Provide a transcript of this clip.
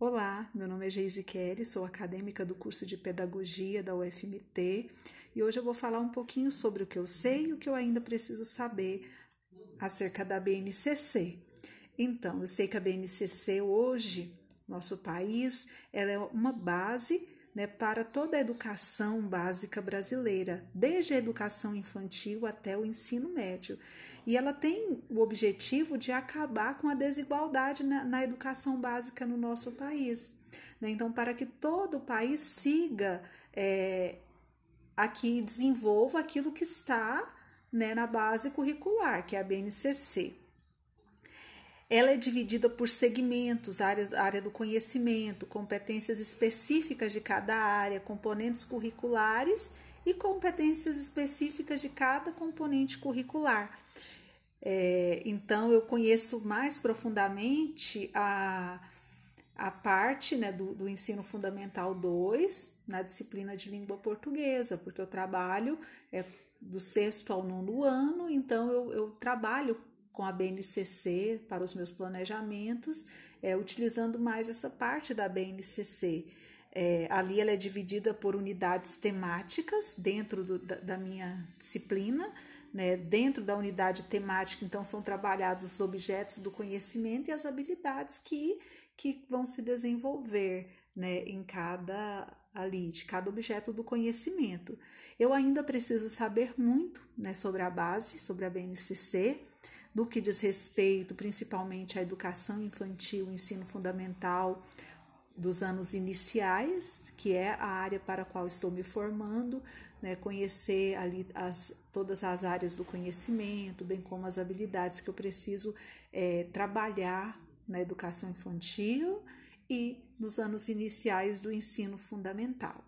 Olá, meu nome é Geise Kelly, sou acadêmica do curso de Pedagogia da UFMT e hoje eu vou falar um pouquinho sobre o que eu sei e o que eu ainda preciso saber acerca da BNCC. Então, eu sei que a BNCC hoje, nosso país, ela é uma base né, para toda a educação básica brasileira, desde a educação infantil até o ensino médio. E ela tem o objetivo de acabar com a desigualdade na, na educação básica no nosso país. Né? Então, para que todo o país siga é, aqui, desenvolva aquilo que está né, na base curricular, que é a BNCC. Ela é dividida por segmentos, área, área do conhecimento, competências específicas de cada área, componentes curriculares e competências específicas de cada componente curricular. É, então, eu conheço mais profundamente a, a parte né, do, do ensino fundamental 2 na disciplina de língua portuguesa, porque eu trabalho é, do sexto ao nono ano, então eu, eu trabalho com a BNCC para os meus planejamentos, é, utilizando mais essa parte da BNCC. É, ali ela é dividida por unidades temáticas dentro do, da, da, minha disciplina, né? dentro da unidade temática, então são trabalhados os objetos do conhecimento e as habilidades que, que vão se desenvolver né? em cada ali, de cada objeto do conhecimento. Eu ainda preciso saber muito né, sobre a base, sobre a BNCC, no que diz respeito principalmente à educação infantil, ensino fundamental dos anos iniciais, que é a área para a qual estou me formando, né, conhecer ali as, todas as áreas do conhecimento, bem como as habilidades que eu preciso é, trabalhar na educação infantil e nos anos iniciais do ensino fundamental.